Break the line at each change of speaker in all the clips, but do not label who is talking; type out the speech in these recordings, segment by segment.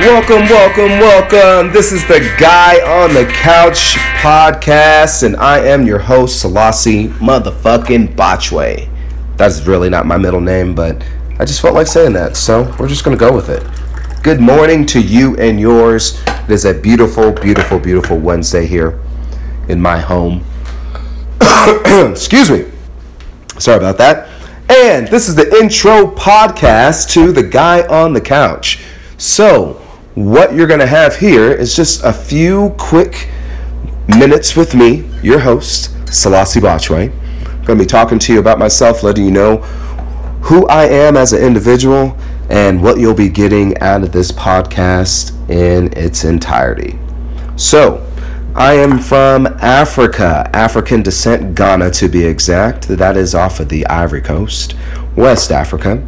Welcome, welcome, welcome. This is the Guy on the Couch podcast, and I am your host, Selassie motherfucking Botchway. That's really not my middle name, but I just felt like saying that, so we're just gonna go with it. Good morning to you and yours. It is a beautiful, beautiful, beautiful Wednesday here in my home. Excuse me. Sorry about that. And this is the intro podcast to The Guy on the Couch. So, what you're going to have here is just a few quick minutes with me, your host, Selassie Botchway. I'm going to be talking to you about myself, letting you know who I am as an individual and what you'll be getting out of this podcast in its entirety. So, I am from Africa, African descent, Ghana to be exact. That is off of the Ivory Coast, West Africa,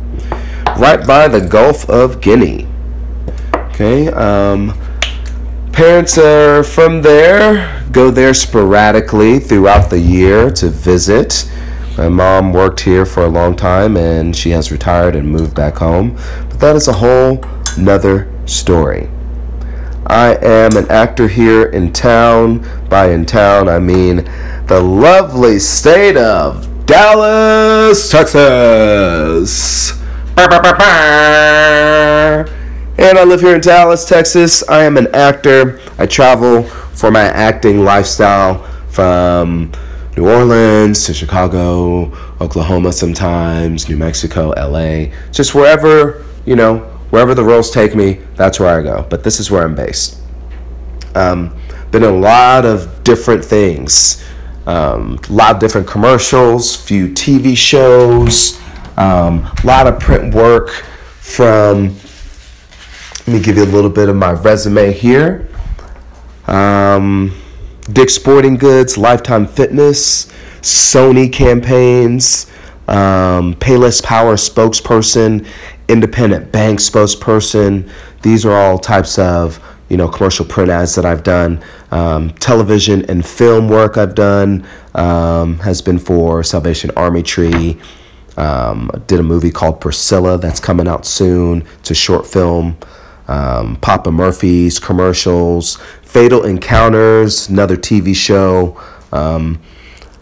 right by the Gulf of Guinea. Okay. Um, parents are from there, go there sporadically throughout the year to visit. My mom worked here for a long time and she has retired and moved back home. But that is a whole nother story. I am an actor here in town. By in town, I mean the lovely state of Dallas, Texas. And I live here in Dallas, Texas. I am an actor. I travel for my acting lifestyle from New Orleans to Chicago, Oklahoma sometimes, New Mexico, LA, just wherever, you know, wherever the roles take me, that's where I go. But this is where I'm based. Um, been in a lot of different things, um, a lot of different commercials, few TV shows, um, a lot of print work from let me give you a little bit of my resume here. Um, Dick's Sporting Goods, Lifetime Fitness, Sony campaigns, um, Payless Power spokesperson, Independent Bank spokesperson. These are all types of you know commercial print ads that I've done. Um, television and film work I've done um, has been for Salvation Army Tree. Um, did a movie called Priscilla that's coming out soon. It's a short film um, Papa Murphy's commercials, Fatal Encounters, another TV show. Um,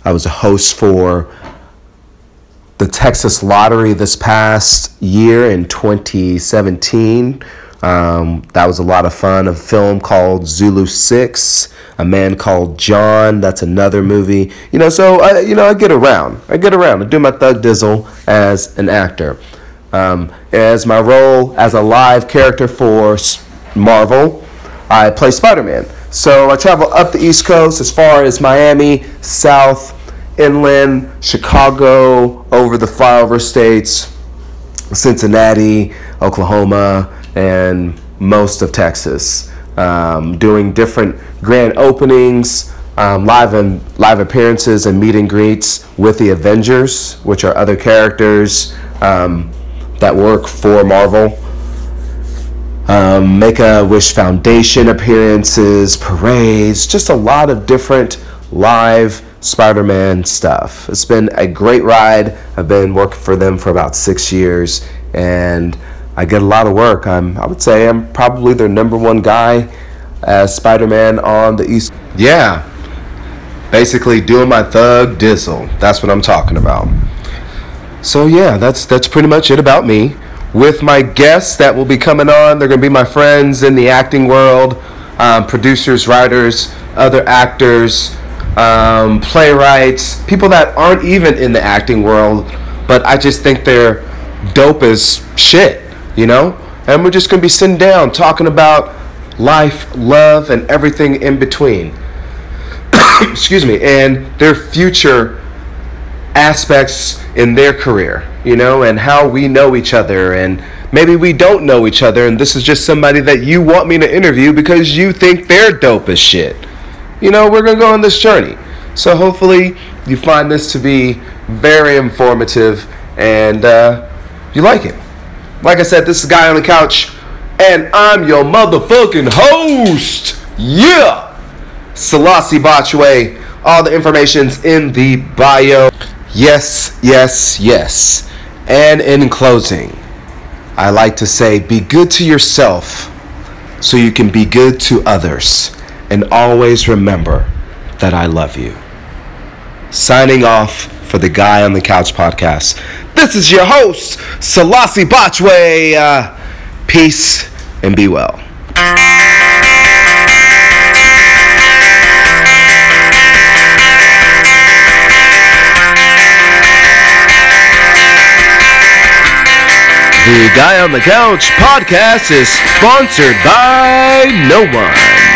I was a host for the Texas Lottery this past year in 2017. Um, that was a lot of fun. A film called Zulu Six, A Man Called John. That's another movie. You know, so I, you know, I get around. I get around. I do my thug dizzle as an actor. Um, as my role as a live character for Marvel, I play Spider Man. So I travel up the East Coast as far as Miami, South, Inland, Chicago, over the flyover states, Cincinnati, Oklahoma, and most of Texas. Um, doing different grand openings, um, live and live appearances and meet and greets with the Avengers, which are other characters. Um, that work for Marvel. Um, Make a Wish Foundation appearances, parades, just a lot of different live Spider Man stuff. It's been a great ride. I've been working for them for about six years and I get a lot of work. I'm, I would say I'm probably their number one guy as Spider Man on the East. Yeah, basically doing my thug dizzle. That's what I'm talking about. So yeah, that's that's pretty much it about me. With my guests that will be coming on, they're going to be my friends in the acting world, um, producers, writers, other actors, um, playwrights, people that aren't even in the acting world, but I just think they're dope as shit, you know. And we're just going to be sitting down talking about life, love, and everything in between. Excuse me, and their future aspects in their career, you know, and how we know each other. And maybe we don't know each other, and this is just somebody that you want me to interview because you think they're dope as shit. You know, we're going to go on this journey. So hopefully you find this to be very informative and uh, you like it. Like I said, this is Guy on the Couch, and I'm your motherfucking host. Yeah! Selassie Botchway. All the information's in the bio. Yes, yes, yes. And in closing, I like to say be good to yourself, so you can be good to others. And always remember that I love you. Signing off for the Guy on the Couch podcast. This is your host, Selassie Botchway. Uh, peace and be well. The Guy on the Couch podcast is sponsored by no one.